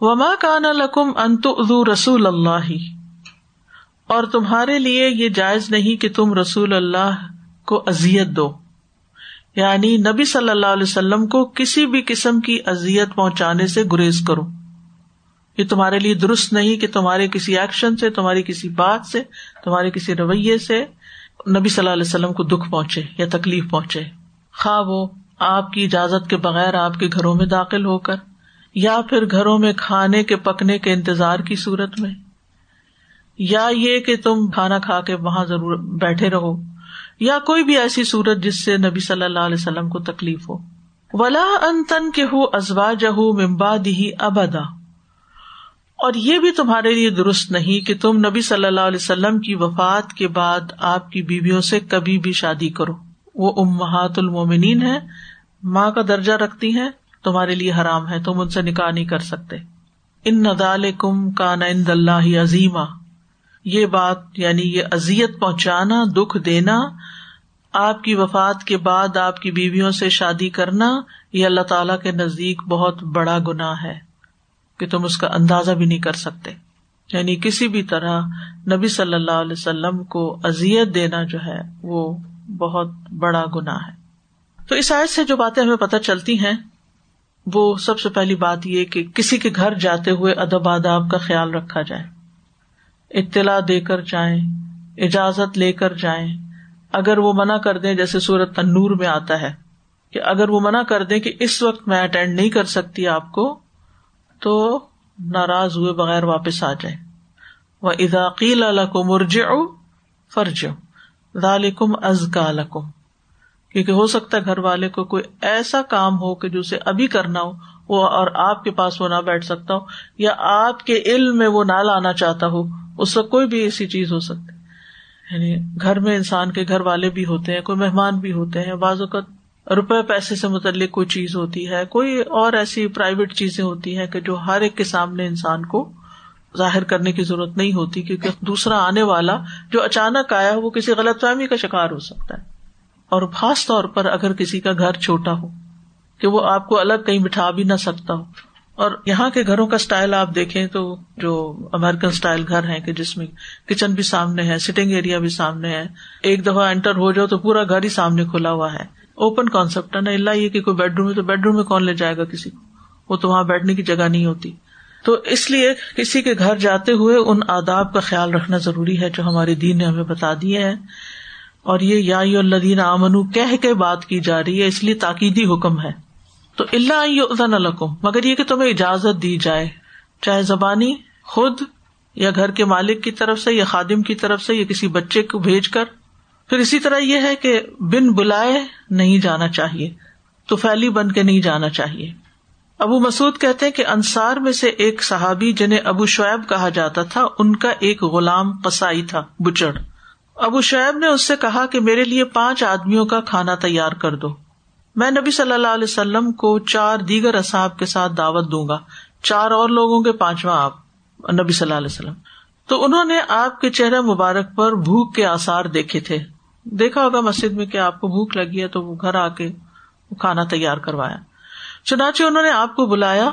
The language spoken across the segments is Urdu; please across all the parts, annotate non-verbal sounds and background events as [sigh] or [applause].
وما کان لکم انت رسول اللہ۔ اور تمہارے لیے یہ جائز نہیں کہ تم رسول اللہ کو ازیت دو۔ یعنی نبی صلی اللہ علیہ وسلم کو کسی بھی قسم کی ازیت پہنچانے سے گریز کرو۔ یہ تمہارے لیے درست نہیں کہ تمہارے کسی ایکشن سے، تمہاری کسی بات سے، تمہارے کسی رویے سے نبی صلی اللہ علیہ وسلم کو دکھ پہنچے یا تکلیف پہنچے۔ خواہ وہ آپ کی اجازت کے بغیر آپ کے گھروں میں داخل ہو کر۔ یا پھر گھروں میں کھانے کے پکنے کے انتظار کی صورت میں؟ یا یہ کہ تم کھانا کھا کے وہاں ضرور بیٹھے رہو، یا کوئی بھی ایسی صورت جس سے نبی صلی اللہ علیہ وسلم کو تکلیف ہو؟ ولا ان تن کے ہو ازوا جہ ممبا دی ابدا اور یہ بھی تمہارے لیے درست نہیں کہ تم نبی صلی اللہ علیہ وسلم کی وفات کے بعد آپ کی بیویوں سے کبھی بھی شادی کرو۔ وہ امہات المومنین ہے ماں کا درجہ رکھتی ہیں تمہارے لیے حرام ہے، تم ان سے نکاح نہیں کر سکتے۔ ان ندال کم کا نند اللہ عظیمہ یہ بات یعنی یہ ازیت پہنچانا، دکھ دینا، آپ کی وفات کے بعد آپ کی بیویوں سے شادی کرنا، یہ اللہ تعالی کے نزدیک بہت بڑا گنا ہے کہ تم اس کا اندازہ بھی نہیں کر سکتے۔ یعنی کسی بھی طرح نبی صلی اللہ علیہ وسلم کو ازیت دینا جو ہے، وہ بہت بڑا گنا ہے۔ تو اس آیت سے جو باتیں ہمیں پتہ چلتی ہیں وہ سب سے پہلی بات یہ کہ کسی کے گھر جاتے ہوئے ادب آداب کا خیال رکھا جائے، اطلاع دے کر جائیں، اجازت لے کر جائیں۔ اگر وہ منع کر دیں، جیسے سورت تنور میں آتا ہے، کہ اگر وہ منع کر دیں کہ اس وقت میں اٹینڈ نہیں کر سکتی آپ کو، تو ناراض ہوئے بغیر واپس آ جائے وہ اداقیل کو مرج فرج ذالکم از کا لکم کیونکہ ہو سکتا ہے گھر والے کو کوئی ایسا کام ہو کہ جو اسے ابھی کرنا ہو، وہ اور آپ کے پاس وہ نہ بیٹھ سکتا ہو، یا آپ کے علم میں وہ نہ لانا چاہتا ہو، اس وقت کوئی بھی ایسی چیز ہو سکتی۔ یعنی گھر میں انسان کے گھر والے بھی ہوتے ہیں، کوئی مہمان بھی ہوتے ہیں، بعض اوقات روپے پیسے سے متعلق کوئی چیز ہوتی ہے، کوئی اور ایسی پرائیویٹ چیزیں ہوتی ہیں کہ جو ہر ایک کے سامنے انسان کو ظاہر کرنے کی ضرورت نہیں ہوتی، کیونکہ دوسرا آنے والا جو اچانک آیا وہ کسی غلط فہمی کا شکار ہو سکتا ہے۔ اور خاص طور پر اگر کسی کا گھر چھوٹا ہو کہ وہ آپ کو الگ کہیں بٹھا بھی نہ سکتا ہو۔ اور یہاں کے گھروں کا اسٹائل آپ دیکھیں تو جو امیرکن اسٹائل گھر ہے کہ جس میں کچن بھی سامنے ہے سٹنگ ایریا بھی سامنے ہے، ایک دفعہ انٹر ہو جاؤ تو پورا گھر ہی سامنے کھلا ہوا ہے۔ اوپن کانسپٹ ہے نا اللہ یہ کہ کوئی بیڈ روم ہے تو بیڈ روم میں کون لے جائے گا کسی کو؟ وہ تو وہاں بیٹھنے کی جگہ نہیں ہوتی۔ تو اس لیے کسی کے گھر جاتے ہوئے ان آداب کا خیال رکھنا ضروری ہے جو ہمارے دین نے ہمیں بتا دیے ہیں۔ اور یہ یا الدین امن کہہ کے بات کی جا رہی ہے، اس لیے تاکیدی حکم ہے۔ تو اللہ الکم مگر یہ کہ تمہیں اجازت دی جائے، چاہے زبانی، خود، یا گھر کے مالک کی طرف سے، یا خادم کی طرف سے، یا کسی بچے کو بھیج کر۔ پھر اسی طرح یہ ہے کہ بن بلائے نہیں جانا چاہیے، تو پھیلی بن کے نہیں جانا چاہیے۔ ابو مسعد کہتے ہیں کہ انصار میں سے ایک صحابی جنہیں ابو شعیب کہا جاتا تھا، ان کا ایک غلام قسائی تھا، بچڑ۔ ابو شعیب نے اس سے کہا کہ میرے لیے پانچ آدمیوں کا کھانا تیار کر دو۔ میں نبی صلی اللہ علیہ وسلم کو چار دیگر اصحاب کے ساتھ دعوت دوں گا۔ چار اور لوگوں کے پانچواں آپ، نبی صلی اللہ علیہ وسلم۔ تو انہوں نے آپ کے چہرے مبارک پر بھوک کے آسار دیکھے تھے۔ دیکھا ہوگا مسجد میں کہ آپ کو بھوک لگی ہے تو وہ گھر آ کے کھانا تیار کروایا۔ چنانچہ انہوں نے آپ کو بلایا۔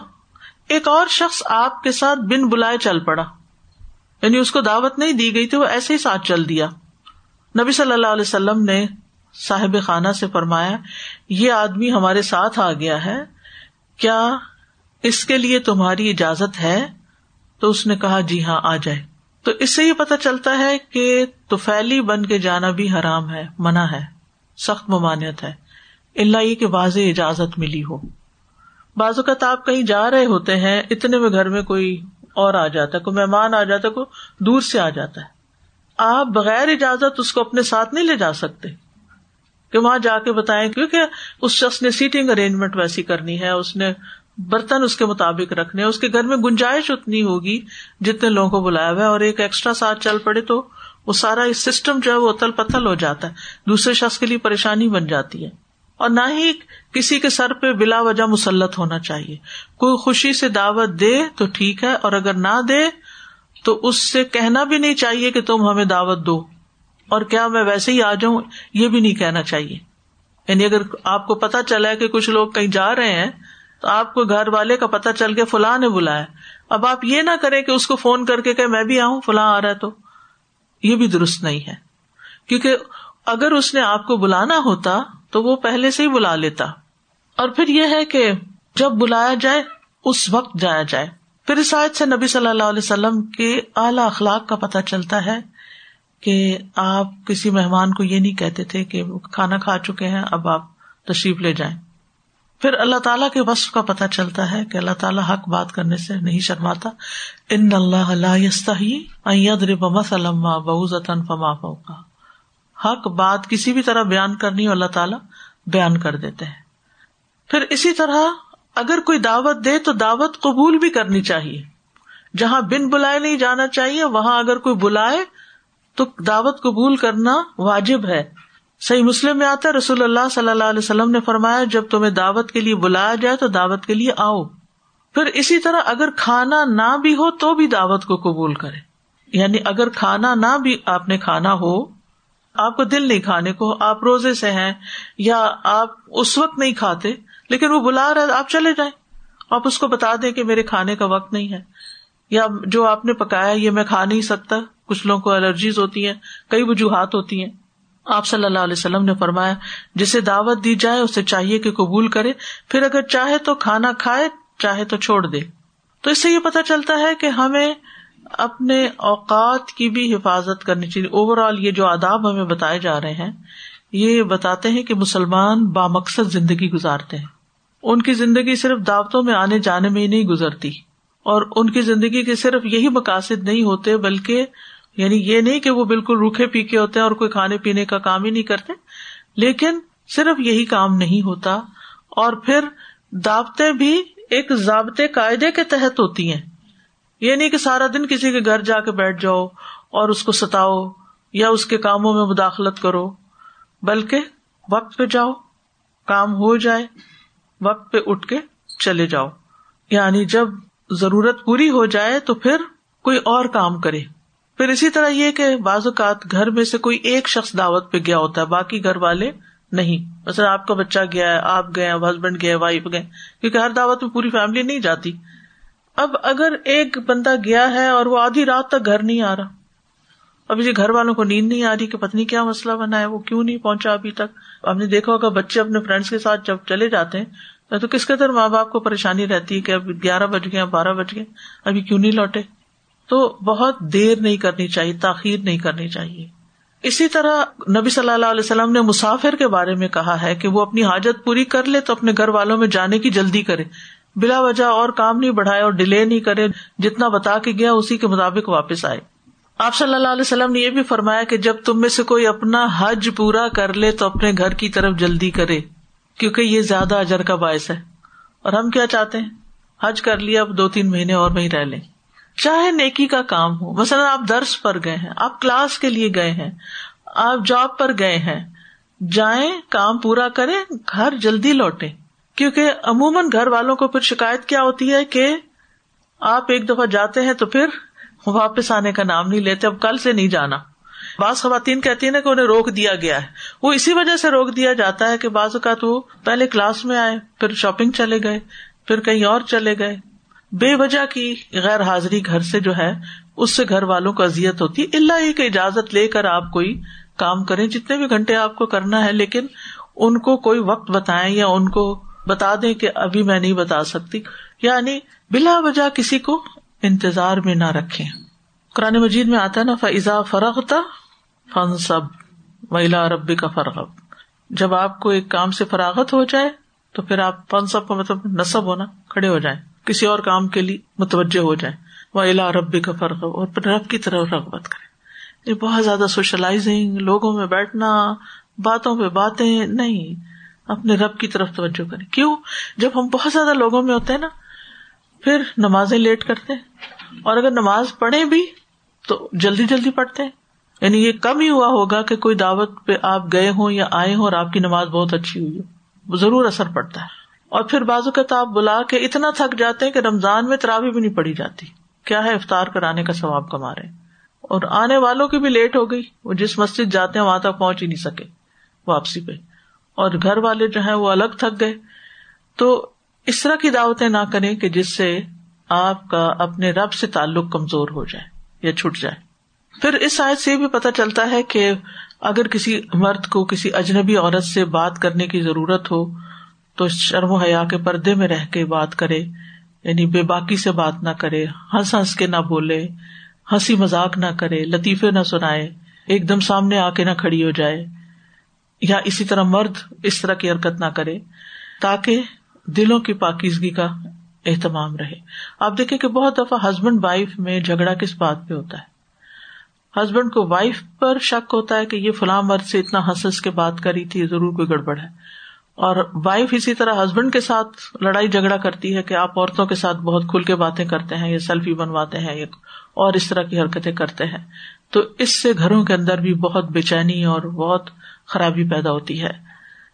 ایک اور شخص آپ کے ساتھ بن بلائے چل پڑا۔ یعنی اس کو دعوت نہیں دی گئی تھی، وہ ایسے ہی ساتھ چل دیا۔ نبی صلی اللہ علیہ وسلم نے صاحب خانہ سے فرمایا، یہ آدمی ہمارے ساتھ آ گیا ہے، کیا اس کے لیے تمہاری اجازت ہے؟ تو اس نے کہا جی ہاں آ جائے۔ تو اس سے یہ پتا چلتا ہے کہ توفیلی بن کے جانا بھی حرام ہے، منع ہے، سخت ممانعت ہے۔ اللہ یہ کہ واضح اجازت ملی ہو۔ بعض اوقات آپ کہیں جا رہے ہوتے ہیں، اتنے میں گھر میں کوئی اور آ جاتا ہے، کوئی مہمان آ جاتا ہے، کوئی دور سے آ جاتا ہے۔ آپ بغیر اجازت اس کو اپنے ساتھ نہیں لے جا سکتے کہ وہاں جا کے بتائیں، کیونکہ اس شخص نے سیٹنگ ارینجمنٹ ویسی کرنی ہے، اس نے برتن اس کے مطابق رکھنے اس کے گھر میں گنجائش اتنی ہوگی جتنے لوگوں کو بلایا ہوا ہے، اور ایک ایکسٹرا ساتھ چل پڑے تو وہ سارا سسٹم جو ہے وہ اتل پتل ہو جاتا ہے۔ دوسرے شخص کے لیے پریشانی بن جاتی ہے۔ اور نہ ہی کسی کے سر پہ بلا وجہ مسلط ہونا چاہیے۔ کوئی خوشی سے دعوت دے تو ٹھیک ہے، اور اگر نہ دے تو اس سے کہنا بھی نہیں چاہیے کہ تم ہمیں دعوت دو۔ اور کیا میں ویسے ہی آ جاؤں؟ یہ بھی نہیں کہنا چاہیے۔ یعنی اگر آپ کو پتا چلا ہے کہ کچھ لوگ کہیں جا رہے ہیں، تو آپ کو گھر والے کا پتا چل کے فلاں نے بلایا۔ اب آپ یہ نہ کریں کہ اس کو فون کر کے کہ میں بھی آؤں، فلاں آ رہا ہے تو۔ یہ بھی درست نہیں ہے۔ کیونکہ اگر اس نے آپ کو بلانا ہوتا، تو وہ پہلے سے ہی بلا لیتا۔ اور پھر یہ ہے کہ جب بلایا جائے، اس وقت جایا جائے۔ پھر اس آیت سے نبی صلی اللہ علیہ وسلم کے اعلی اخلاق کا پتہ چلتا ہے کہ آپ کسی مہمان کو یہ نہیں کہتے تھے کہ کھانا کھا چکے ہیں، اب آپ تشریف لے جائیں۔ پھر اللہ تعالیٰ کے وصف کا پتہ چلتا ہے کہ اللہ تعالیٰ حق بات کرنے سے نہیں شرماتا۔ ان اللہ بہت فما کا حق بات کسی بھی طرح بیان کرنی اللہ تعالیٰ بیان کر دیتے ہیں۔ پھر اسی طرح اگر کوئی دعوت دے تو دعوت قبول بھی کرنی چاہیے۔ جہاں بن بلائے نہیں جانا چاہیے، وہاں اگر کوئی بلائے تو دعوت قبول کرنا واجب ہے۔ صحیح مسلم میں آتا ہے، رسول اللہ صلی اللہ علیہ وسلم نے فرمایا، جب تمہیں دعوت کے لیے بلایا جائے تو دعوت کے لیے آؤ۔ پھر اسی طرح اگر کھانا نہ بھی ہو تو بھی دعوت کو قبول کرے یعنی اگر کھانا نہ بھی آپ نے کھانا ہو، آپ کو دل نہیں کھانے کو، آپ روزے سے ہیں یا آپ اس وقت نہیں کھاتے لیکن وہ بلا رہا آپ چلے جائیں۔ آپ اس کو بتا دیں کہ میرے کھانے کا وقت نہیں ہے۔ یا جو آپ نے پکایا، یہ میں کھا نہیں سکتا۔ کچھ لوگوں کو الرجیز ہوتی ہیں، کئی وجوہات ہوتی ہیں۔ آپ صلی اللہ علیہ وسلم نے فرمایا، جسے دعوت دی جائے، اسے چاہیے کہ قبول کرے۔ پھر اگر چاہے تو کھانا کھائے، چاہے تو چھوڑ دے۔ تو اس سے یہ پتا چلتا ہے کہ ہمیں اپنے اوقات کی بھی حفاظت کرنی چاہیے۔ اوور آل یہ جو آداب ہمیں بتائے جا رہے ہیں، یہ بتاتے ہیں کہ مسلمان بامقصد زندگی گزارتے ہیں۔ ان کی زندگی صرف دعوتوں میں آنے جانے میں ہی نہیں گزرتی اور ان کی زندگی کے صرف یہی مقاصد نہیں ہوتے بلکہ یعنی یہ نہیں کہ وہ بالکل روکھے پیکے ہوتے ہیں اور کوئی کھانے پینے کا کام ہی نہیں کرتے، لیکن صرف یہی کام نہیں ہوتا اور پھر دعوتیں بھی ایک ضابطے قاعدے کے تحت ہوتی ہیں۔ یہ نہیں کہ سارا دن کسی کے گھر جا کے بیٹھ جاؤ اور اس کو ستاؤ یا اس کے کاموں میں مداخلت کرو، بلکہ وقت پہ جاؤ، کام ہو جائے۔ وقت پہ اٹھ کے چلے جاؤ۔ یعنی جب ضرورت پوری ہو جائے تو پھر کوئی اور کام کرے۔ پھر اسی طرح یہ کہ بعض اوقات گھر میں سے کوئی ایک شخص دعوت پہ گیا ہوتا ہے، باقی گھر والے نہیں۔ مثلا آپ کا بچہ گیا ہے، آپ گئے ہسبینڈ گئے وائف گئے، کیونکہ ہر دعوت میں پوری فیملی نہیں جاتی۔ اب اگر ایک بندہ گیا ہے اور وہ آدھی رات تک گھر نہیں آ رہا اب یہ گھر والوں کو نیند نہیں آ رہی کہ پتنی کیا مسئلہ بنا ہے، وہ کیوں نہیں پہنچا ابھی تک؟ ہم نے دیکھا ہوگا بچے اپنے فرینڈس کے ساتھ جب چلے جاتے ہیں، تو کس قدر ماں باپ کو پریشانی رہتی ہے کہ اب گیارہ بج گئے بارہ بج گئے، ابھی کیوں نہیں لوٹے؟ تو بہت دیر نہیں کرنی چاہیے، تاخیر نہیں کرنی چاہیے۔ اسی طرح نبی صلی اللہ علیہ وسلم نے مسافر کے بارے میں کہا ہے کہ وہ اپنی حاجت پوری کر لے تو اپنے گھر والوں میں جانے کی جلدی کرے۔ بلا وجہ اور کام نہیں بڑھائے اور ڈیلے نہیں کرے، جتنا بتا کے گیا اسی کے مطابق واپس آئے۔ آپ صلی اللہ علیہ وسلم نے یہ بھی فرمایا کہ جب تم میں سے کوئی اپنا حج پورا کر لے تو اپنے گھر کی طرف جلدی کرے، کیونکہ یہ زیادہ اجر کا باعث ہے۔ اور ہم کیا چاہتے ہیں؟ حج کر لیا، اب دو تین مہینے اور وہیں رہ لیں۔ چاہے نیکی کا کام ہو، مثلاً آپ درس پر گئے ہیں، آپ کلاس کے لیے گئے ہیں، آپ جاب پر گئے ہیں، جائیں، کام پورا کریں، گھر جلدی لوٹے کیونکہ عموماً گھر والوں کو پھر شکایت کیا ہوتی ہے کہ آپ ایک دفعہ جاتے ہیں تو پھر واپس آنے کا نام نہیں لیتے، اب کل سے نہیں jana بعض خواتین کہتی ہیں نا کہ انہیں روک دیا گیا ہے۔ وہ اسی وجہ سے روک دیا جاتا ہے کہ بعض اوقات وہ پہلے کلاس میں آئے، پھر شاپنگ چلے گئے، پھر کہیں اور چلے گئے۔ بے وجہ کی غیر حاضری گھر سے جو ہے، اس سے گھر والوں کو ازیت ہوتی۔ ہے اللہ ہی کہ اجازت لے کر آپ کوئی کام کریں، جتنے بھی گھنٹے آپ کو کرنا ہے، لیکن ان کو کوئی وقت بتائیں یا ان کو بتا دیں کہ ابھی میں نہیں بتا سکتی۔ یعنی بلا وجہ کسی کو انتظار میں نہ رکھے قرآن مجید میں آتا ہے نا فضا فرغتا فن سب ویلا ربی کا فرغ جب آپ کو ایک کام سے فراغت ہو جائے، تو پھر آپ فن سب کا مطلب نصب ہونا، کھڑے ہو جائیں۔ کسی اور کام کے لیے متوجہ ہو جائیں۔ وہ الا ربی کا فرق اور پھر رب کی طرف رغبت کرے یہ بہت زیادہ سوشلائزنگ، لوگوں میں بیٹھنا، باتوں پہ باتیں، نہیں۔ اپنے رب کی طرف توجہ کریں۔ کیوں؟ جب ہم بہت زیادہ لوگوں میں ہوتے ہیں نا پھر نمازیں لیٹ کرتے ہیں۔ اور اگر نماز پڑھے بھی تو جلدی جلدی پڑھتے ہیں۔ یعنی یہ کم ہی ہوا ہوگا کہ کوئی دعوت پہ آپ گئے ہوں یا آئے ہوں اور آپ کی نماز بہت اچھی ہوئی ہو۔ ضرور اثر پڑتا ہے۔ اور پھر بازو کا آپ بلا کے اتنا تھک جاتے ہیں کہ رمضان میں تراوی بھی نہیں پڑی جاتی۔ کیا ہے افطار کرانے کا ثواب کما رہے اور آنے والوں کی بھی لیٹ ہو گئی۔ وہ جس مسجد جاتے ہیں وہاں تک پہنچ ہی نہیں سکے واپسی پہ۔ اور گھر والے جو ہے وہ الگ تھک گئے۔ تو اس طرح کی دعوتیں نہ کریں کہ جس سے آپ کا اپنے رب سے تعلق کمزور ہو جائے یا چھٹ جائے۔ پھر اس آیت سے بھی پتہ چلتا ہے کہ اگر کسی مرد کو کسی اجنبی عورت سے بات کرنے کی ضرورت ہو، تو شرم و حیا کے پردے میں رہ کے بات کرے یعنی بے باکی سے بات نہ کرے، ہنس ہنس کے نہ بولے، ہنسی مذاق نہ کرے، لطیفے نہ سنائے، ایک دم سامنے آ کے نہ کھڑی ہو جائے، یا اسی طرح مرد اس طرح کی حرکت نہ کرے، تاکہ دلوں کی پاکیزگی کا اہتمام رہے۔ آپ دیکھیں کہ بہت دفعہ ہسبینڈ وائف میں جھگڑا کس بات پہ ہوتا ہے۔ ہسبینڈ کو وائف پر شک ہوتا ہے کہ یہ فلاں مرد سے اتنا ہنس کے بات کری تھی ضرور کوئی گڑبڑ ہے۔ اور وائف اسی طرح ہسبینڈ کے ساتھ لڑائی جھگڑا کرتی ہے کہ آپ عورتوں کے ساتھ بہت کھل کے باتیں کرتے ہیں، یا سیلفی بنواتے ہیں، یا اور اس طرح کی حرکتیں کرتے ہیں۔ تو اس سے گھروں کے اندر بھی بہت بے چینی اور بہت خرابی پیدا ہوتی ہے۔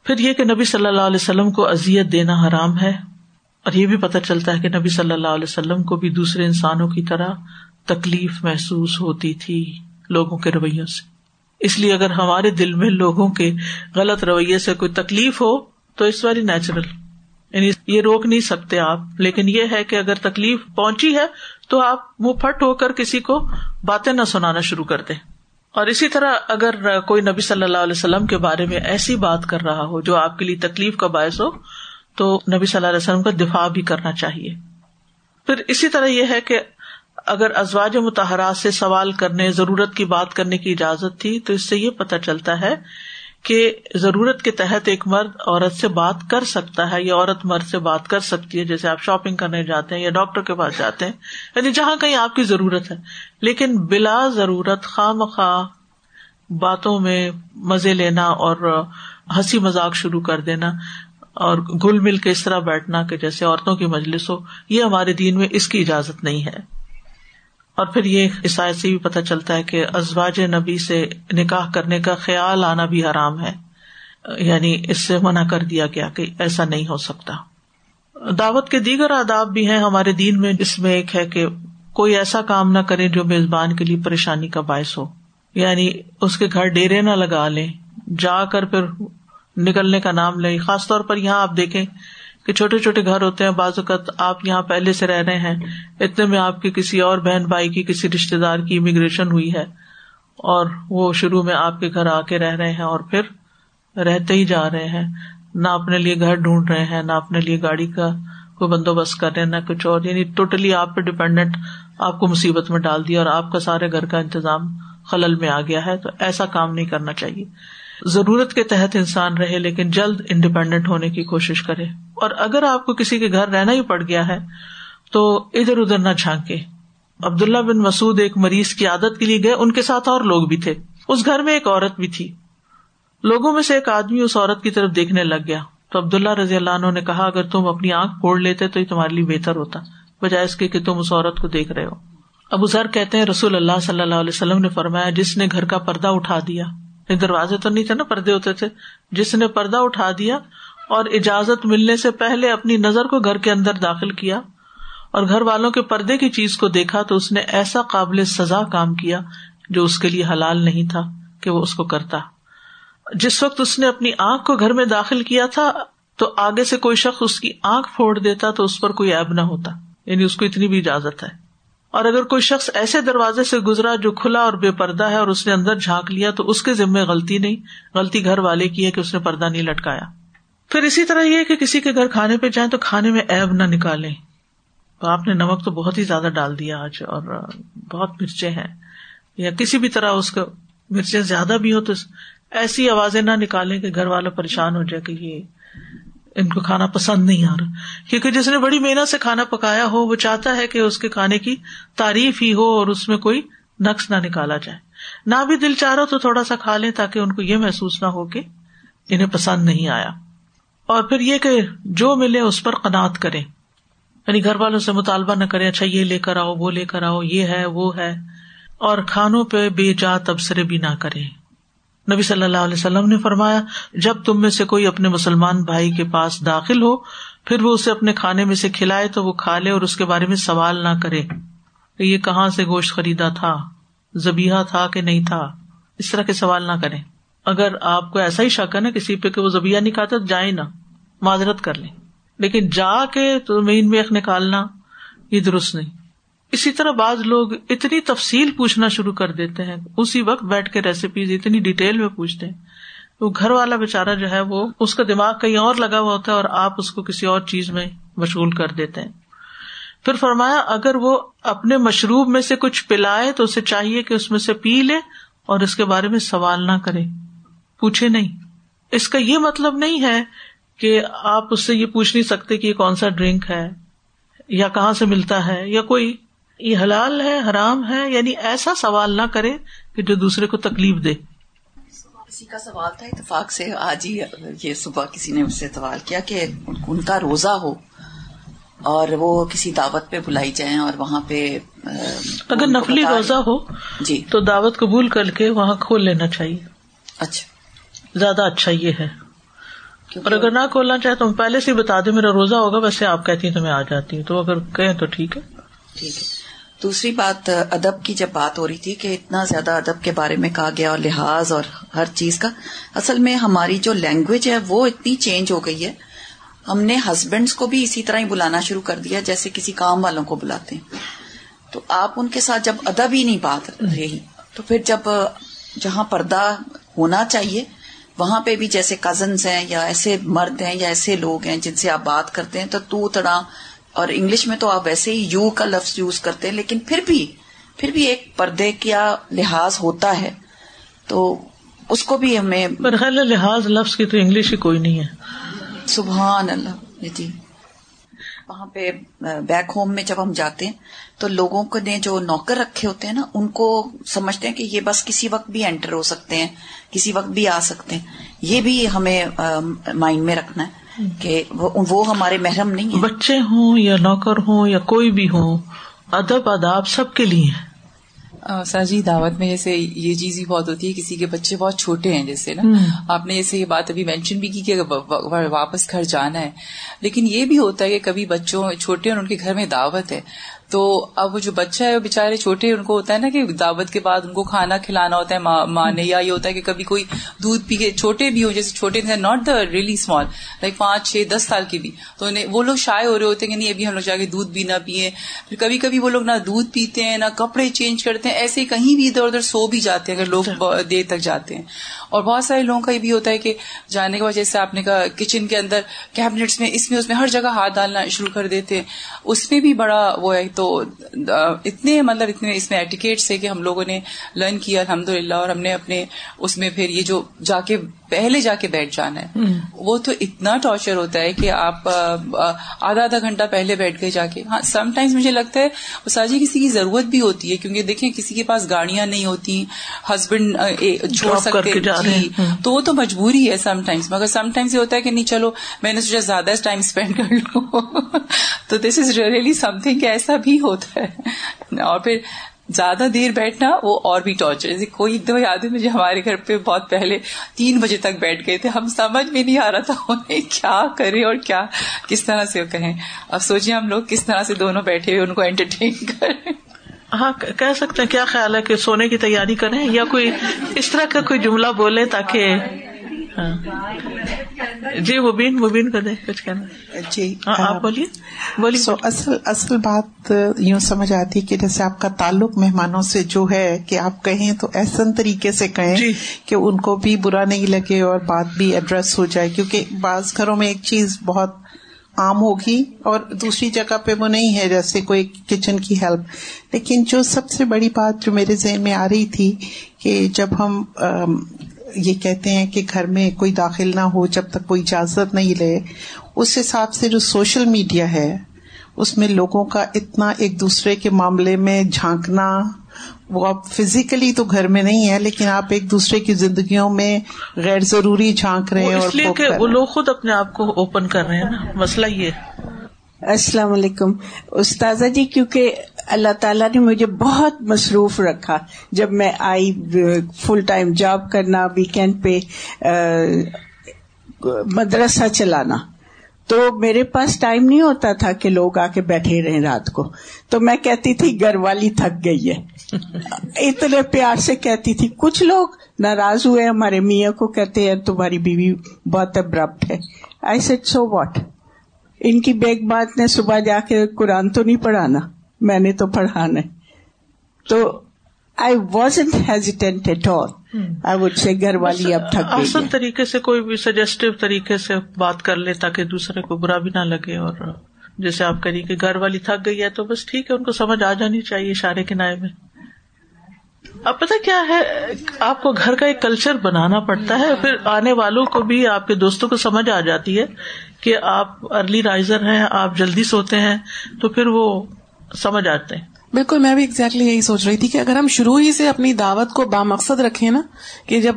پھر یہ کہ نبی صلی اللہ علیہ وسلم کو ازیت دینا حرام ہے اور یہ بھی پتہ چلتا ہے کہ نبی صلی اللہ علیہ وسلم کو بھی دوسرے انسانوں کی طرح تکلیف محسوس ہوتی تھی لوگوں کے رویوں سے۔ اس لیے اگر ہمارے دل میں لوگوں کے غلط رویے سے کوئی تکلیف ہو تو اس ویری نیچرل۔ یعنی یہ روک نہیں سکتے آپ، لیکن یہ ہے کہ اگر تکلیف پہنچی ہے تو آپ منہ پھٹ ہو کر کسی کو باتیں نہ سنانا شروع کر دیں۔ اور اسی طرح اگر کوئی نبی صلی اللہ علیہ وسلم کے بارے میں ایسی بات کر رہا ہو جو آپ کے لیے تکلیف کا باعث ہو، تو نبی صلی اللہ علیہ وسلم کا دفاع بھی کرنا چاہیے۔ پھر اسی طرح یہ ہے کہ اگر ازواج متحرات سے سوال کرنے، ضرورت کی بات کرنے کی اجازت تھی، تو اس سے یہ پتہ چلتا ہے کہ ضرورت کے تحت ایک مرد عورت سے بات کر سکتا ہے یا عورت مرد سے بات کر سکتی ہے جیسے آپ شاپنگ کرنے جاتے ہیں یا ڈاکٹر کے پاس جاتے ہیں۔ یعنی جہاں کہیں آپ کی ضرورت ہے۔ لیکن بلا ضرورت خواہ مخواہ باتوں میں مزے لینا اور ہنسی مذاق شروع کر دینا اور گل مل کے اس طرح بیٹھنا کہ جیسے عورتوں کی مجلس ہو، یہ ہمارے دین میں اس کی اجازت نہیں ہے۔ اور پھر یہ عیسائی سے بھی پتہ چلتا ہے کہ ازواج نبی سے نکاح کرنے کا خیال آنا بھی حرام ہے۔ یعنی اس سے منع کر دیا گیا کہ ایسا نہیں ہو سکتا۔ دعوت کے دیگر آداب بھی ہیں ہمارے دین میں۔ اس میں ایک ہے کہ کوئی ایسا کام نہ کرے جو میزبان کے لیے پریشانی کا باعث ہو۔ یعنی اس کے گھر ڈیرے نہ لگا لیں۔ جا کر پھر نکلنے کا نام لیں۔ خاص طور پر یہاں آپ دیکھیں کہ چھوٹے چھوٹے گھر ہوتے ہیں، بعض اوقات آپ یہاں پہلے سے رہ رہے ہیں۔ اتنے میں آپ کی کسی اور بہن بھائی کی، کسی رشتے دار کی امیگریشن ہوئی ہے۔ اور وہ شروع میں آپ کے گھر آ کے رہ رہے ہیں اور پھر رہتے ہی جا رہے ہیں۔ نہ اپنے لیے گھر ڈھونڈ رہے ہیں، نہ اپنے لیے گاڑی کا کوئی بندوبست کر رہے ہیں، نہ کچھ۔ اور یعنی ٹوٹلی آپ پہ ڈپینڈنٹ آپ کو مصیبت میں ڈال دیا اور آپ کا سارے گھر کا انتظام خلل میں آ گیا ہے۔ تو ایسا کام نہیں کرنا چاہیے۔ ضرورت کے تحت انسان رہے، لیکن جلد انڈیپینڈنٹ ہونے کی کوشش کرے۔ اور اگر آپ کو کسی کے گھر رہنا ہی پڑ گیا ہے، تو ادھر ادھر نہ جھانکے۔ عبداللہ بن مسعد ایک مریض کی عادت کے لیے گئے، ان کے ساتھ اور لوگ بھی تھے۔ اس گھر میں ایک عورت بھی تھی۔ لوگوں میں سے ایک آدمی اس عورت کی طرف دیکھنے لگ گیا۔ تو عبداللہ رضی اللہ عنہ نے کہا، اگر تم اپنی آنکھ پھوڑ لیتے تو یہ تمہارے لیے بہتر ہوتا، بجائے اس کے کہ تم اس عورت کو دیکھ رہے ہو۔ ابو ذر کہتے ہیں، رسول اللہ صلی اللہ علیہ وسلم نے فرمایا، جس نے گھر کا پردہ اٹھا دیا دروازے تو نہیں تھے نا، پردے ہوتے تھے۔ جس نے پردہ اٹھا دیا اور اجازت ملنے سے پہلے اپنی نظر کو گھر کے اندر داخل کیا اور گھر والوں کے پردے کی چیز کو دیکھا تو اس نے ایسا قابل سزا کام کیا جو اس کے لیے حلال نہیں تھا کہ وہ اس کو کرتا۔ جس وقت اس نے اپنی آنکھ کو گھر میں داخل کیا تھا تو آگے سے کوئی شخص اس کی آنکھ پھوڑ دیتا تو اس پر کوئی ایب نہ ہوتا۔ یعنی اس کو اتنی بھی اجازت ہے۔ اور اگر کوئی شخص ایسے دروازے سے گزرا جو کھلا اور بے پردہ ہے اور اس نے اندر جھانک لیا تو اس کے ذمے غلطی نہیں، غلطی گھر والے کی ہے کہ اس نے پردہ نہیں لٹکایا۔ پھر اسی طرح یہ کہ کسی کے گھر کھانے پہ جائیں تو کھانے میں ایب نہ نکالے آپ نے نمک تو بہت ہی زیادہ ڈال دیا آج اور بہت مرچے ہیں۔ یا کسی بھی طرح اس کو مرچیں زیادہ بھی ہو تو ایسی آوازیں نہ نکالیں کہ گھر والا پریشان ہو جائے کہ یہ ان کو کھانا پسند نہیں آ رہا۔ کیونکہ جس نے بڑی محنت سے کھانا پکایا ہو، وہ چاہتا ہے کہ اس کے کھانے کی تعریف ہی ہو اور اس میں کوئی نقص نہ نکالا جائے۔ نہ بھی دل چاہ رہا تو تھوڑا سا کھا لیں تاکہ ان کو یہ محسوس نہ ہو کہ انہیں پسند نہیں آیا۔ اور پھر یہ کہ جو ملے اس پر قناط کرے یعنی گھر والوں سے مطالبہ نہ کرے اچھا یہ لے کر آؤ، وہ لے کر آؤ، یہ ہے، وہ ہے۔ اور کھانوں پہ بے جا تبصرے بھی نہ کرے نبی صلی اللہ علیہ وسلم نے فرمایا، جب تم میں سے کوئی اپنے مسلمان بھائی کے پاس داخل ہو، پھر وہ اسے اپنے کھانے میں سے کھلائے تو وہ کھا لے اور اس کے بارے میں سوال نہ کرے۔ کہ یہ کہاں سے گوشت خریدا تھا؟ زبیہ تھا کہ نہیں تھا؟ اس طرح کے سوال نہ کرے اگر آپ کو ایسا ہی شک ہے نا کسی پہ کہ وہ زبیہ نہیں کھاتا تو جائیں نا، معذرت کر لیں۔ لیکن جا کے تو مین میخ نکالنا یہ درست نہیں۔ اسی طرح بعض لوگ اتنی تفصیل پوچھنا شروع کر دیتے ہیں، اسی وقت بیٹھ کے ریسیپیز اتنی ڈیٹیل میں پوچھتے ہیں۔ تو گھر والا بےچارا جو ہے، وہ اس کا دماغ کہیں اور لگا ہوا ہوتا ہے اور آپ اس کو کسی اور چیز میں مشغول کر دیتے ہیں۔ پھر فرمایا، اگر وہ اپنے مشروب میں سے کچھ پلائے تو اسے چاہیے کہ اس میں سے پی لے اور اس کے بارے میں سوال نہ کرے۔ پوچھے نہیں۔ اس کا یہ مطلب نہیں ہے کہ آپ اس سے یہ پوچھ نہیں سکتے کہ یہ کون سا ڈرنک ہے یا کہاں سے ملتا ہے یا کوئی یہ حلال ہے حرام ہے یعنی ایسا سوال نہ کرے کہ جو دوسرے کو تکلیف دے۔ کسی کا سوال تھا اتفاق سے آج ہی یہ صبح کسی نے اس سے سوال کیا کہ ان کا روزہ ہو اور وہ کسی دعوت پہ بلائی جائیں اور وہاں پہ اگر نفلی روزہ ہو جی۔ تو دعوت قبول کر کے وہاں کھول لینا چاہیے۔ اچھا۔ زیادہ اچھا یہ ہے۔ اور اگر نہ کھولنا چاہے تو پہلے سے بتا دیں میرا روزہ ہوگا ویسے آپ کہتی ہیں تو میں آ جاتی ہوں۔ تو اگر کہیں تو ٹھیک ہے۔ ٹھیک ہے۔ دوسری بات، ادب کی جب بات ہو رہی تھی کہ اتنا زیادہ ادب کے بارے میں کہا گیا اور لحاظ اور ہر چیز کا، اصل میں ہماری جو لینگویج ہے وہ اتنی چینج ہو گئی ہے۔ ہم نے ہسبینڈس کو بھی اسی طرح ہی بلانا شروع کر دیا جیسے کسی کام والوں کو بلاتے ہیں۔ تو آپ ان کے ساتھ جب ادب ہی نہیں بات رہی، تو پھر جب، جہاں پردہ ہونا چاہیے، وہاں پہ بھی جیسے کزنس ہیں یا ایسے مرد ہیں یا ایسے لوگ ہیں جن سے آپ بات کرتے ہیں، تو تو تڑا اور انگلش میں تو آپ ویسے ہی یو کا لفظ یوز کرتے ہیں لیکن پھر بھی پھر بھی ایک پردے کا لحاظ ہوتا ہے۔ تو اس کو بھی ہمیں لحاظ لفظ کی تو انگلش ہی کوئی نہیں ہے۔ سبحان اللہ جی, جی۔ وہاں پہ بیک ہوم میں جب ہم جاتے ہیں تو لوگوں کو نے جو نوکر رکھے ہوتے ہیں نا ان کو سمجھتے ہیں کہ یہ بس کسی وقت بھی انٹر ہو سکتے ہیں کسی وقت بھی آ سکتے ہیں۔ یہ بھی ہمیں مائنڈ میں رکھنا ہے۔ کہ وہ ہمارے محرم نہیں بچے ہوں یا نوکر ہوں یا کوئی بھی ہوں ادب اداب سب کے لیے سر جی دعوت میں جیسے یہ چیز بھی بہت ہوتی ہے کسی کے بچے بہت چھوٹے ہیں جیسے نا۔ آپ نے جیسے یہ بات ابھی مینشن بھی کی کہ واپس گھر جانا ہے۔ لیکن یہ بھی ہوتا ہے کہ کبھی بچوں چھوٹے اور ان کے گھر میں دعوت ہے۔ تو اب وہ جو بچہ ہے وہ بےچارے چھوٹے ان کو ہوتا ہے نا کہ دعوت کے بعد ان کو کھانا کھلانا ہوتا ہے ماں نے یا یہ ہوتا ہے کہ کبھی کوئی دودھ پی کے چھوٹے بھی ہو جیسے چھوٹے not the really small like پانچ چھ دس سال کے بھی۔ تو وہ لوگ شائع ہو رہے ہوتے ہیں کہ نہیں ابھی ہم لوگ جا کے دودھ بھی نہ پیئے پھر کبھی کبھی وہ لوگ نہ دودھ پیتے ہیں نہ کپڑے چینج کرتے ہیں ایسے کہیں بھی ادھر ادھر سو بھی جاتے ہیں اگر لوگ اچھا۔ دیر تک جاتے ہیں۔ اور بہت سارے لوگوں کا یہ بھی ہوتا ہے کہ جانے کے بعد جیسے آپ نے کہا کچن کے اندر کیبنیٹس میں اس میں اس میں ہر جگہ ہاتھ ڈالنا شروع کر دیتے ہیں۔ اس میں بھی بڑا وہ ہے تو تو اتنے مطلب اتنے اس میں ایٹیکیٹس ہے کہ ہم لوگوں نے لرن کیا الحمد للہ اور ہم نے اپنے اس میں پھر یہ جو جا کے پہلے جا کے بیٹھ جانا ہے۔ وہ تو اتنا ٹارچر ہوتا ہے کہ آپ آدھا آدھا گھنٹہ پہلے بیٹھ گئے جا کے۔ ہاں سم ٹائمز مجھے لگتا ہے ساجی کسی کی ضرورت بھی ہوتی ہے کیونکہ دیکھیں کسی کے پاس گاڑیاں نہیں ہوتی ہسبینڈ چھوڑ سکتے جی تو وہ تو مجبوری ہے سم ٹائمس مگر سم ٹائمز یہ ہوتا ہے کہ نہیں چلو میں نے سوچا زیادہ ٹائم اسپینڈ کر لوں۔ [laughs] تو دس از ریئلی سم تھنگ ایسا بھی ہوتا ہے۔ اور پھر زیادہ دیر بیٹھنا، وہ اور بھی ٹارچر جیسے کوئی ایک دفعہ یاد ہے مجھے ہمارے گھر پہ بہت پہلے تین بجے تک بیٹھ گئے تھے۔ ہم سمجھ میں نہیں آ رہا تھا انہیں کیا کرے اور کیا، کس طرح سے وہ کہیں۔ اب سوچیں ہم لوگ کس طرح سے دونوں بیٹھے ہوئے ان کو انٹرٹین کریں۔ ہاں کہہ سکتے ہیں، کیا خیال ہے کہ سونے کی تیاری کریں یا کوئی اس طرح کا کوئی جملہ بولے تاکہ جی مبین مبین کو دیں کچھ کہنا۔ جی ہاں، آپ بولیے۔ بولیے۔ سو اصل اصل بات یوں سمجھ آتی کہ جیسے آپ کا تعلق مہمانوں سے جو ہے کہ آپ کہیں تو ایسن طریقے سے کہیں جی۔ کہ ان کو بھی برا نہیں لگے اور بات بھی ایڈریس ہو جائے کیونکہ بعض گھروں میں ایک چیز بہت عام ہوگی اور دوسری جگہ پہ وہ نہیں ہے جیسے کوئی کچن کی ہیلپ لیکن جو سب سے بڑی بات جو میرے ذہن میں آ رہی تھی کہ جب ہم یہ کہتے ہیں کہ گھر میں کوئی داخل نہ ہو جب تک کوئی اجازت نہیں لے اس حساب سے جو سوشل میڈیا ہے اس میں لوگوں کا اتنا ایک دوسرے کے معاملے میں جھانکنا وہ آپ فزیکلی تو گھر میں نہیں ہے لیکن آپ ایک دوسرے کی زندگیوں میں غیر ضروری جھانک رہے ہیں اور وہ لوگ خود اپنے آپ کو اوپن کر رہے ہیں نا۔ مسئلہ یہ السلام علیکم۔ استاذہ جی کیونکہ اللہ تعالیٰ نے مجھے بہت مصروف رکھا جب میں آئی فل ٹائم جاب کرنا ویکینڈ پہ مدرسہ چلانا۔ تو میرے پاس ٹائم نہیں ہوتا تھا کہ لوگ آ کے بیٹھے رہے رات کو۔ تو میں کہتی تھی گھر والی تھک گئی ہے۔ [laughs] اتنے پیار سے کہتی تھی کچھ لوگ ناراض ہوئے ہمارے میاں کو کہتے ہیں تمہاری بیوی بہت ابرپٹ ہے۔ آئی سیٹ سو واٹ ان کی بیگ بات نے صبح جا کے قرآن تو نہیں پڑھانا۔ میں نے تو پڑھانا تو I was hesitant at all I would say گھر والی اب تھک آسان طریقے سے کوئی بھی سجیسٹو طریقے سے بات کر لے تاکہ دوسرے کو برا بھی نہ لگے اور جیسے آپ کریے کہ گھر والی تھک گئی ہے تو بس ٹھیک ہے ان کو سمجھ آ جانی چاہیے اشارے کے نائے میں۔ اب پتا کیا ہے آپ کو گھر کا ایک کلچر بنانا پڑتا ہے پھر آنے والوں کو بھی آپ کے دوستوں کو سمجھ آ جاتی ہے کہ آپ ارلی رائزر ہیں آپ جلدی سوتے ہیں تو پھر وہ سمجھ آتے ہیں۔ بالکل میں بھی ایگزیکٹلی یہی سوچ رہی تھی کہ اگر ہم شروع ہی سے اپنی دعوت کو بامقصد رکھیں نا کہ جب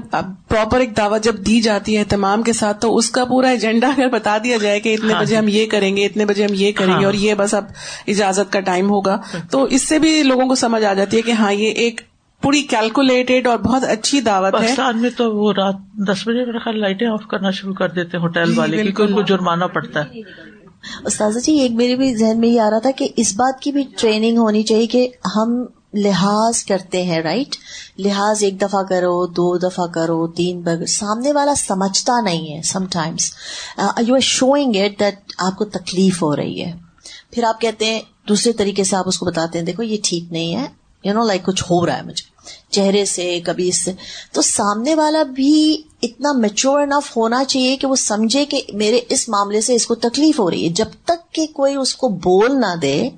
پراپر ایک دعوت جب دی جاتی ہے اہتمام کے ساتھ تو اس کا پورا ایجنڈا اگر بتا دیا جائے کہ اتنے ہاں بجے جی۔ ہم یہ کریں گے اتنے بجے ہم یہ کریں گے ہاں۔ اور یہ بس اب اجازت کا ٹائم ہوگا تو اس سے بھی لوگوں کو سمجھ آ جاتی ہے کہ ہاں یہ ایک پوری کیلکولیٹڈ اور بہت اچھی دعوت ہے۔ پاکستان میں تو وہ رات دس بجے میرا خیال لائٹیں آف کرنا شروع کر دیتے ہوٹل جی، والے کیونکہ ان کو جرمانہ پڑتا ہے۔ استاذہ جی ایک میرے بھی ذہن میں یہ آ رہا تھا کہ اس بات کی بھی ٹریننگ ہونی چاہیے کہ ہم لحاظ کرتے ہیں رائٹ لحاظ ایک دفعہ کرو، دو دفعہ کرو، تین بار سامنے والا سمجھتا نہیں ہے sometimes you are showing it that آپ کو تکلیف ہو رہی ہے۔ پھر آپ کہتے ہیں، دوسرے طریقے سے آپ اس کو بتاتے ہیں، دیکھو یہ ٹھیک نہیں ہے۔ یو نو لائک کچھ ہو رہا ہے مجھے چہرے سے کبھی اس سے۔ تو سامنے والا بھی اتنا میچور انف ہونا چاہیے کہ وہ سمجھے کہ میرے اس معاملے سے اس کو تکلیف ہو رہی ہے۔ جب تک کہ کوئی اس کو بول نہ دے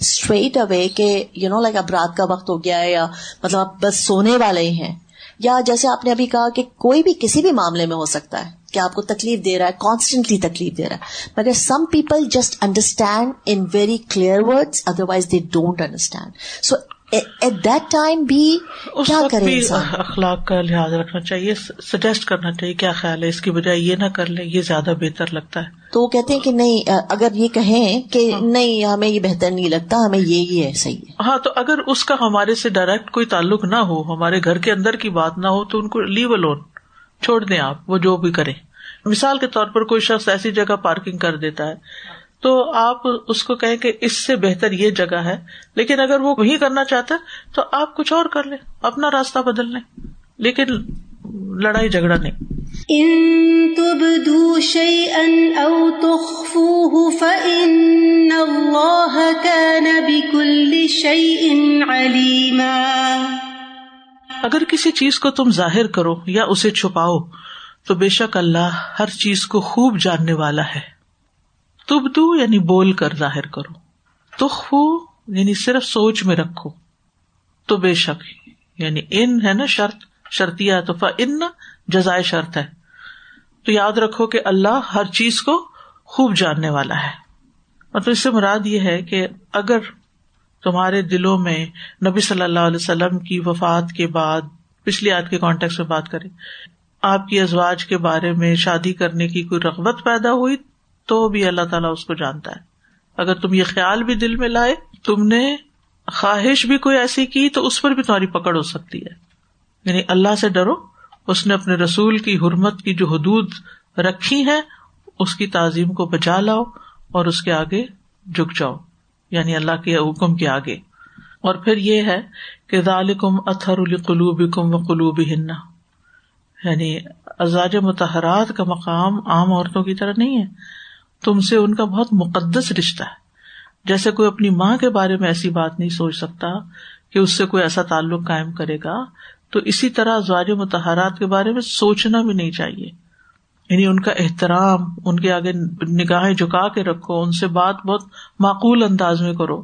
اسٹریٹ اوے کہ یو نو لائک اب رات کا وقت ہو گیا ہے یا مطلب آپ بس سونے والے ہی ہیں۔ یا جیسے آپ نے ابھی کہا کہ کوئی بھی کسی بھی معاملے میں ہو سکتا ہے کہ آپ کو تکلیف دے رہا ہے کانسٹنٹلی تکلیف دے رہا ہے۔ مگر some people just understand in very clear word otherwise they don't understand so at that time بھی کیا کریں اخلاق کا لحاظ رکھنا چاہیے سجیسٹ کرنا چاہیے کیا خیال ہے اس کی بجائے یہ نہ کر لیں یہ زیادہ بہتر لگتا ہے۔ تو وہ کہتے ہیں کہ نہیں اگر یہ کہیں کہ ہاں۔ نہیں ہمیں یہ بہتر نہیں لگتا ہمیں یہ ہے صحیح ہاں تو اگر اس کا ہمارے سے ڈائریکٹ کوئی تعلق نہ ہو ہمارے گھر کے اندر کی بات نہ ہو تو ان کو لیو لون چھوڑ دیں آپ وہ جو بھی کریں۔ مثال کے طور پر کوئی شخص ایسی جگہ پارکنگ کر دیتا ہے تو آپ اس کو کہیں کہ اس سے بہتر یہ جگہ ہے لیکن اگر وہ وہی کرنا چاہتا ہے تو آپ کچھ اور کر لیں اپنا راستہ بدل لیں لیکن لڑائی جھگڑا نہیں۔ اگر کسی چیز کو تم ظاہر کرو یا اسے چھپاؤ تو بے شک اللہ ہر چیز کو خوب جاننے والا ہے۔ تب یعنی بول کر ظاہر کرو۔ تخو یعنی صرف سوچ میں رکھو۔ تو بے شک یعنی ان ہے نا شرط شرطیا تو ان جزائے شرط ہے۔ تو یاد رکھو کہ اللہ ہر چیز کو خوب جاننے والا ہے۔ مطلب اس سے مراد یہ ہے کہ اگر تمہارے دلوں میں نبی صلی اللہ علیہ وسلم کی وفات کے بعد، پچھلی آج کے کانٹیکس میں بات کریں، آپ کی ازواج کے بارے میں شادی کرنے کی کوئی رغبت پیدا ہوئی تو بھی اللہ تعالیٰ اس کو جانتا ہے۔ اگر تم یہ خیال بھی دل میں لائے، تم نے خواہش بھی کوئی ایسی کی تو اس پر بھی تمہاری پکڑ ہو سکتی ہے۔ یعنی اللہ سے ڈرو، اس نے اپنے رسول کی حرمت کی جو حدود رکھی ہے اس کی تعظیم کو بچا لاؤ اور اس کے آگے جھک جاؤ۔ یعنی اللہ کے حکم کے آگے۔ اور پھر یہ ہے کہ ذالکم اتھر القلوب کم و قلوب ہننا یعنی ازاج متحرات کا مقام عام عورتوں کی طرح نہیں ہے۔ تم سے ان کا بہت مقدس رشتہ ہے۔ جیسے کوئی اپنی ماں کے بارے میں ایسی بات نہیں سوچ سکتا کہ اس سے کوئی ایسا تعلق قائم کرے گا، تو اسی طرح زواج متحرات کے بارے میں سوچنا بھی نہیں چاہیے۔ یعنی ان کا احترام، ان کے آگے نگاہیں جھکا کے رکھو، ان سے بات بہت معقول انداز میں کرو۔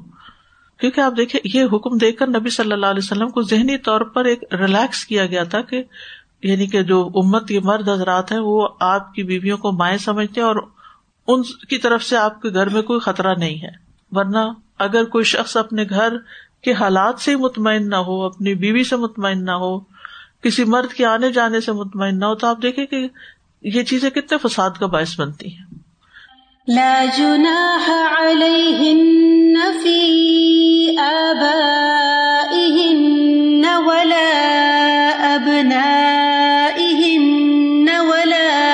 کیونکہ آپ دیکھیں، یہ حکم دیکھ کر نبی صلی اللہ علیہ وسلم کو ذہنی طور پر ایک ریلیکس کیا گیا تھا کہ یعنی کہ جو امت کے مرد حضرات ہیں، وہ آپ کی بیویوں کو مائیں سمجھتے ہیں اور ان کی طرف سے آپ کے گھر میں کوئی خطرہ نہیں ہے۔ ورنہ اگر کوئی شخص اپنے گھر کے حالات سے مطمئن نہ ہو، اپنی بیوی سے مطمئن نہ ہو، کسی مرد کے آنے جانے سے مطمئن نہ ہو، تو آپ دیکھیں کہ یہ چیزیں کتنے فساد کا باعث بنتی ہیں۔ لا جناح ولا ولا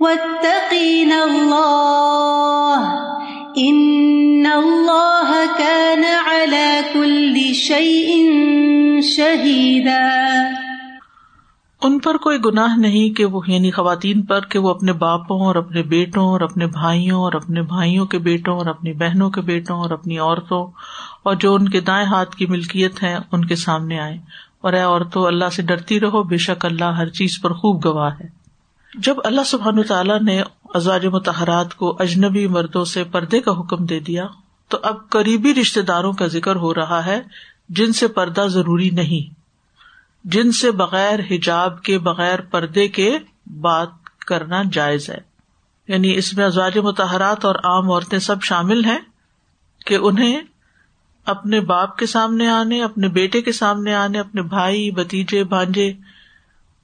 واتقين الله إن الله كان على كل شيء شهيدا ان پر کوئی گناہ نہیں کہ وہ یعنی خواتین پر، کہ وہ اپنے باپوں اور اپنے بیٹوں اور اپنے بھائیوں اور اپنے بھائیوں کے بیٹوں اور اپنی بہنوں کے بیٹوں اور اپنی عورتوں اور جو ان کے دائیں ہاتھ کی ملکیت ہے ان کے سامنے آئے اور اے عورتوں اللہ سے ڈرتی رہو، بے شک اللہ ہر چیز پر خوب گواہ ہے۔ جب اللہ سبحان تعالیٰ نے ازواج متحرات کو اجنبی مردوں سے پردے کا حکم دے دیا، تو اب قریبی رشتے داروں کا ذکر ہو رہا ہے، جن سے پردہ ضروری نہیں۔ جن سے بغیر حجاب کے، بغیر پردے کے بات کرنا جائز ہے۔ یعنی اس میں ازواج متحرات اور عام عورتیں سب شامل ہیں کہ انہیں اپنے باپ کے سامنے آنے، اپنے بیٹے کے سامنے آنے، اپنے بھائی بتیجے بھانجے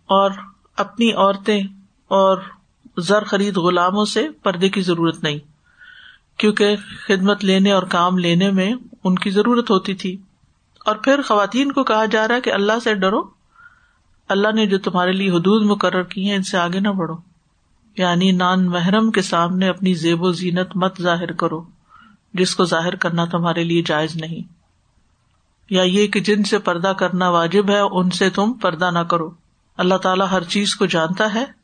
اور اپنی عورتیں اور زر خرید غلاموں سے پردے کی ضرورت نہیں، کیونکہ خدمت لینے اور کام لینے میں ان کی ضرورت ہوتی تھی۔ اور پھر خواتین کو کہا جا رہا ہے کہ اللہ سے ڈرو، اللہ نے جو تمہارے لیے حدود مقرر کی ہیں، ان سے آگے نہ بڑھو۔ یعنی نان محرم کے سامنے اپنی زیب و زینت مت ظاہر کرو، جس کو ظاہر کرنا تمہارے لیے جائز نہیں۔ یا یہ کہ جن سے پردہ کرنا واجب ہے، ان سے تم پردہ نہ کرو۔ اللہ تعالیٰ ہر چیز کو جانتا ہے۔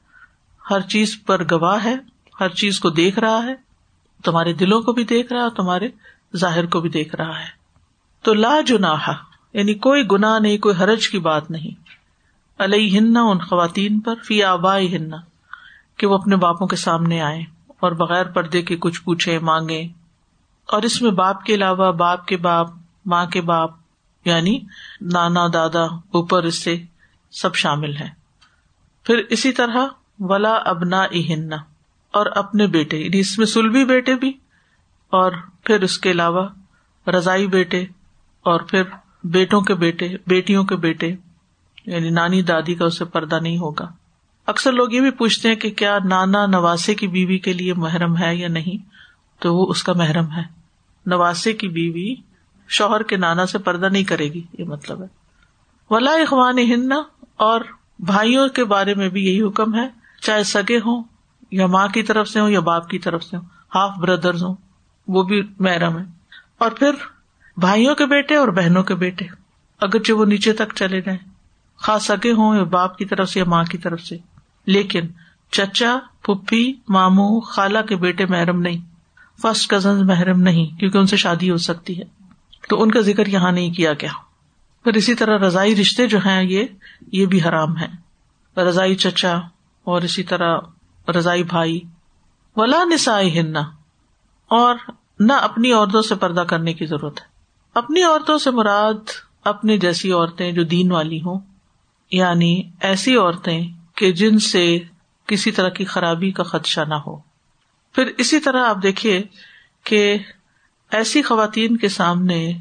ہر چیز پر گواہ ہے، ہر چیز کو دیکھ رہا ہے، تمہارے دلوں کو بھی دیکھ رہا ہے تمہارے ظاہر کو بھی دیکھ رہا ہے۔ تو لا جناح یعنی کوئی گنا نہیں، کوئی حرج کی بات نہیں۔ علیہ ہن ان خواتین پر، فی آبا ہن کہ وہ اپنے باپوں کے سامنے آئے اور بغیر پردے کے کچھ پوچھے مانگے اور اس میں باپ کے علاوہ باپ کے باپ، ماں کے باپ یعنی نانا، دادا، اوپر اس سے سب شامل ہیں۔ پھر اسی طرح ولا ابنا ہن اور اپنے بیٹے یعنی اس میں سلبی بیٹے بھی، اور پھر اس کے علاوہ رضائی بیٹے، اور پھر بیٹوں کے بیٹے، بیٹیوں کے بیٹے یعنی نانی دادی کا اسے پردہ نہیں ہوگا۔ اکثر لوگ یہ بھی پوچھتے ہیں کہ کیا نانا نواسے کی بیوی کے لیے محرم ہے یا نہیں؟ تو وہ اس کا محرم ہے۔ نواسے کی بیوی شوہر کے نانا سے پردہ نہیں کرے گی، یہ مطلب ہے۔ ولا اخوان ہن اور بھائیوں کے بارے میں بھی یہی حکم ہے۔ چاہے سگے ہوں یا ماں کی طرف سے ہوں یا باپ کی طرف سے ہوں ہاف بردرز ہوں، وہ بھی محرم ہے۔ اور پھر بھائیوں کے بیٹے اور بہنوں کے بیٹے، اگرچہ وہ نیچے تک چلے جائیں خاص سگے ہوں یا باپ کی طرف سے یا ماں کی طرف سے۔ لیکن چچا پپھی مامو خالہ کے بیٹے محرم نہیں۔ فرسٹ کزن محرم نہیں، کیونکہ ان سے شادی ہو سکتی ہے۔ تو ان کا ذکر یہاں نہیں کیا گیا۔ پھر اسی طرح رضائی رشتے جو ہیں، یہ یہ بھی حرام ہے رضائی چچا اور اسی طرح رضائی بھائی، ولا نسائی ہننا اور نہ اپنی عورتوں سے پردہ کرنے کی ضرورت ہے۔ اپنی عورتوں سے مراد اپنے جیسی عورتیں جو دین والی ہوں یعنی ایسی عورتیں کہ جن سے کسی طرح کی خرابی کا خدشہ نہ ہو۔ پھر اسی طرح آپ دیکھیے کہ ایسی خواتین کے سامنے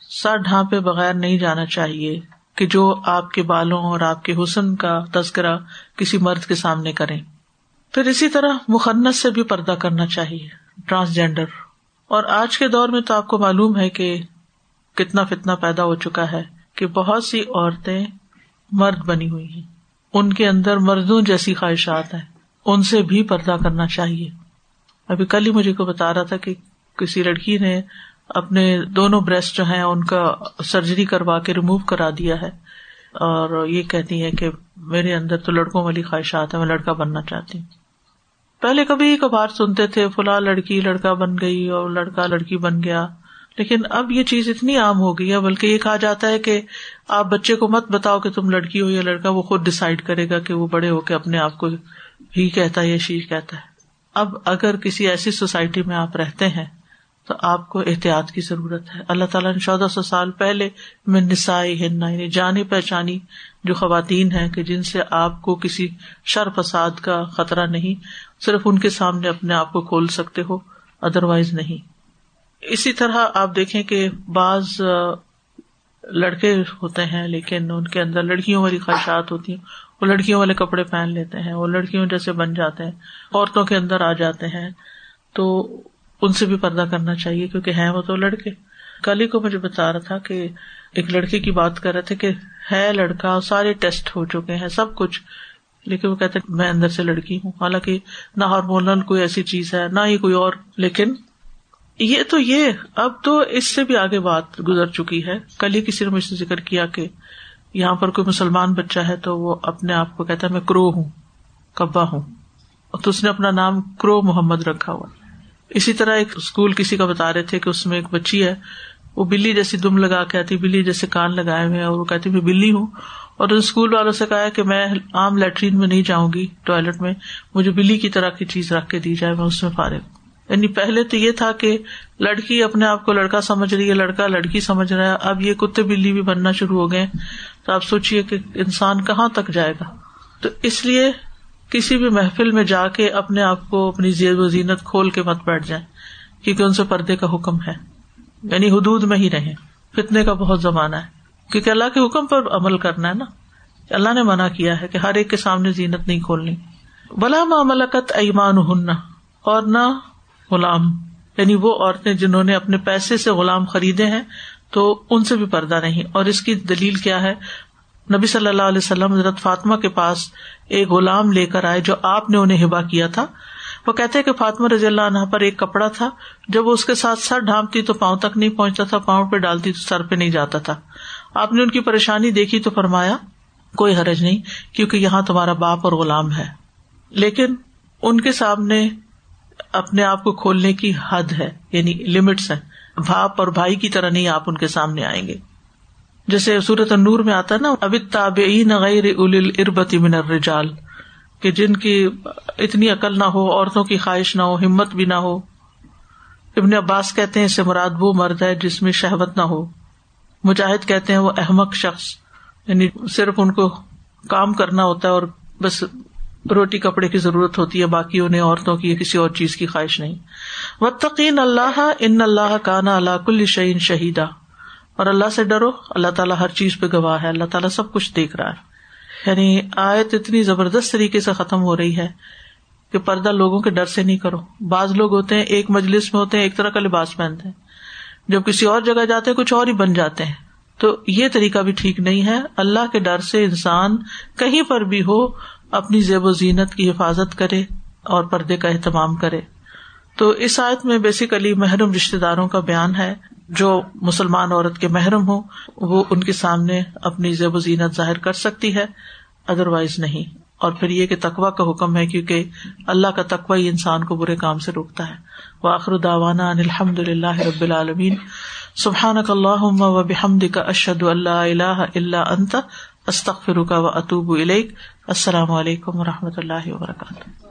سر ڈھانپے بغیر نہیں جانا چاہیے۔ کہ جو آپ کے بالوں اور آپ کے حسن کا تذکرہ کسی مرد کے سامنے کریں۔ پھر اسی طرح مخنت سے بھی پردہ کرنا چاہیے ٹرانسجینڈر اور آج کے دور میں تو آپ کو معلوم ہے کہ کتنا فتنا پیدا ہو چکا ہے کہ بہت سی عورتیں مرد بنی ہوئی ہیں۔ ان کے اندر مردوں جیسی خواہشات ہیں۔ ان سے بھی پردہ کرنا چاہیے۔ ابھی کل ہی مجھے کو بتا رہا تھا کہ کسی لڑکی نے اپنے دونوں بریسٹ جو ہیں، ان کا سرجری کروا کے ریمو کرا دیا ہے۔ اور یہ کہتی ہے کہ میرے اندر تو لڑکوں والی خواہشات ہے میں لڑکا بننا چاہتی ہوں۔ پہلے کبھی کبھار سنتے تھے، فلاں لڑکی لڑکا بن گئی اور لڑکا لڑکی بن گیا۔ لیکن اب یہ چیز اتنی عام ہو گئی ہے، بلکہ یہ کہا جاتا ہے کہ آپ بچے کو مت بتاؤ کہ تم لڑکی ہو یا لڑکا، وہ خود ڈسائڈ کرے گا کہ وہ بڑے ہو کے اپنے آپ کو ہی کہتا ہے یا شی کہتا ہے۔ اب اگر کسی ایسی سوسائٹی میں آپ رہتے ہیں تو آپ کو احتیاط کی ضرورت ہے۔ اللہ تعالیٰ نے چودہ سو سال پہلے میں نسائی ہننا یعنی جانی پہچانی جو خواتین ہیں کہ جن سے آپ کو کسی شر فساد کا خطرہ نہیں، صرف ان کے سامنے اپنے آپ کو کھول سکتے ہو ادر وائز نہیں۔ اسی طرح آپ دیکھیں کہ بعض لڑکے ہوتے ہیں، لیکن ان کے اندر لڑکیوں والی خواہشات ہوتی ہیں۔ وہ لڑکیوں والے کپڑے پہن لیتے ہیں، وہ لڑکیوں جیسے بن جاتے ہیں، عورتوں کے اندر آ جاتے ہیں۔ تو ان سے بھی پردہ کرنا چاہیے کیونکہ ہیں وہ تو لڑکے۔ کل ہی کو مجھے بتا رہا تھا کہ ایک لڑکے کی بات کر رہے تھے کہ ہے لڑکا، سارے ٹیسٹ ہو چکے ہیں، سب کچھ۔ لیکن وہ کہتے میں اندر سے لڑکی ہوں۔ حالانکہ نہ ہارمونل کوئی ایسی چیز ہے، نہ ہی کوئی اور۔ لیکن یہ تو یہ، اب تو اس سے بھی آگے بات گزر چکی ہے۔ کل ہی کسی نے مجھ سے ذکر کیا کہ یہاں پر کوئی مسلمان بچہ ہے تو وہ اپنے آپ کو کہتا ہے میں کرو ہوں، کبا ہوں۔ تو اس نے اپنا نام کرو محمد رکھا ہوا۔ اسی طرح ایک اسکول کسی کا بتا رہے تھے کہ اس میں ایک بچی ہے، وہ بلی جیسی دم لگا کے آتی، بلی جیسے کان لگائے ہوئے اور وہ کہتی میں بلی ہوں۔ اور ان اسکول والوں سے کہا کہ میں عام لیٹرین میں نہیں جاؤں گی ٹوائلٹ میں، مجھے بلی کی طرح کی چیز رکھ کے دی جائے، میں اس میں فارغ۔ یعنی پہلے تو یہ تھا کہ لڑکی اپنے آپ کو لڑکا سمجھ رہی ہے، لڑکا لڑکی سمجھ رہا ہے، اب یہ کتے بلی بھی بننا شروع ہو گئے تو آپ سوچیے کہ انسان کہاں تک جائے گا۔ تو اس لیے کسی بھی محفل میں جا کے اپنے آپ کو اپنی زیب و زینت کھول کے مت بیٹھ جائیں، کیونکہ ان سے پردے کا حکم ہے۔ یعنی حدود میں ہی رہے فتنے کا بہت زمانہ ہے۔ کیونکہ اللہ کے حکم پر عمل کرنا ہے نا۔ اللہ نے منع کیا ہے کہ ہر ایک کے سامنے زینت نہیں کھولنی۔ بلا ملکت ایمان ہننا اور نہ غلام۔ یعنی وہ عورتیں جنہوں نے اپنے پیسے سے غلام خریدے ہیں، تو ان سے بھی پردہ نہیں اور اس کی دلیل کیا ہے؟ نبی صلی اللہ علیہ وسلم حضرت فاطمہ کے پاس ایک غلام لے کر آئے جو آپ نے انہیں ہبا کیا تھا۔ وہ کہتے کہ فاطمہ رضی اللہ عنہ پر ایک کپڑا تھا۔ جب وہ اس کے ساتھ سر ڈھانپتی تو پاؤں تک نہیں پہنچتا تھا، پاؤں پہ ڈالتی تو سر پہ نہیں جاتا تھا۔ آپ نے ان کی پریشانی دیکھی تو فرمایا، کوئی حرج نہیں، کیونکہ یہاں تمہارا باپ اور غلام ہے۔ لیکن ان کے سامنے اپنے آپ کو کھولنے کی حد ہے یعنی لمٹس ہیں۔ باپ اور بھائی کی طرح نہیں آپ ان کے سامنے آئیں گے۔ جیسے صورت نور میں آتا نا، اب تاب غیر اول اربتی من الرجال کہ جن کی اتنی عقل نہ ہو، عورتوں کی خواہش نہ ہو، ہمت بھی نہ ہو۔ ابن عباس کہتے ہیں اسے مراد وہ مرد ہے جس میں شہبت نہ ہو۔ مجاہد کہتے ہیں، وہ احمد شخص۔ یعنی صرف ان کو کام کرنا ہوتا ہے اور بس روٹی کپڑے کی ضرورت ہوتی ہے، باقی انہیں عورتوں کی کسی اور چیز کی خواہش نہیں۔ وطقین اللہ ان اللہ کانا اللہ کل شعین شہیدا اور اللہ سے ڈرو، اللہ تعالیٰ ہر چیز پہ گواہ ہے، اللہ تعالیٰ سب کچھ دیکھ رہا ہے۔ یعنی آیت اتنی زبردست طریقے سے ختم ہو رہی ہے کہ پردہ لوگوں کے ڈر سے نہیں کرو۔ بعض لوگ ہوتے ہیں، ایک مجلس میں ہوتے ہیں، ایک طرح کا لباس پہنتے ہیں۔ جب کسی اور جگہ جاتے ہیں، کچھ اور ہی بن جاتے ہیں۔ تو یہ طریقہ بھی ٹھیک نہیں ہے۔ اللہ کے ڈر سے انسان کہیں پر بھی ہو، اپنی زیب و زینت کی حفاظت کرے اور پردے کا اہتمام کرے۔ تو اس آیت میں بیسیکلی محرم رشتے داروں کا بیان ہے۔ جو مسلمان عورت کے محرم ہو، وہ ان کے سامنے اپنی زیب و زینت ظاہر کر سکتی ہے ادر وائز نہیں۔ اور پھر یہ کہ تقوا کا حکم ہے، کیونکہ اللہ کا تقوا ہی انسان کو برے کام سے روکتا ہے۔ وہ آخر داوانا الحمد للہ رب العالمین۔ سبحان کا اللہ و بحمد کا اشد اللہ اللہ اللہ انت استخر کا و اطوب السلام علیکم و رحمۃ اللہ وبرکاتہ۔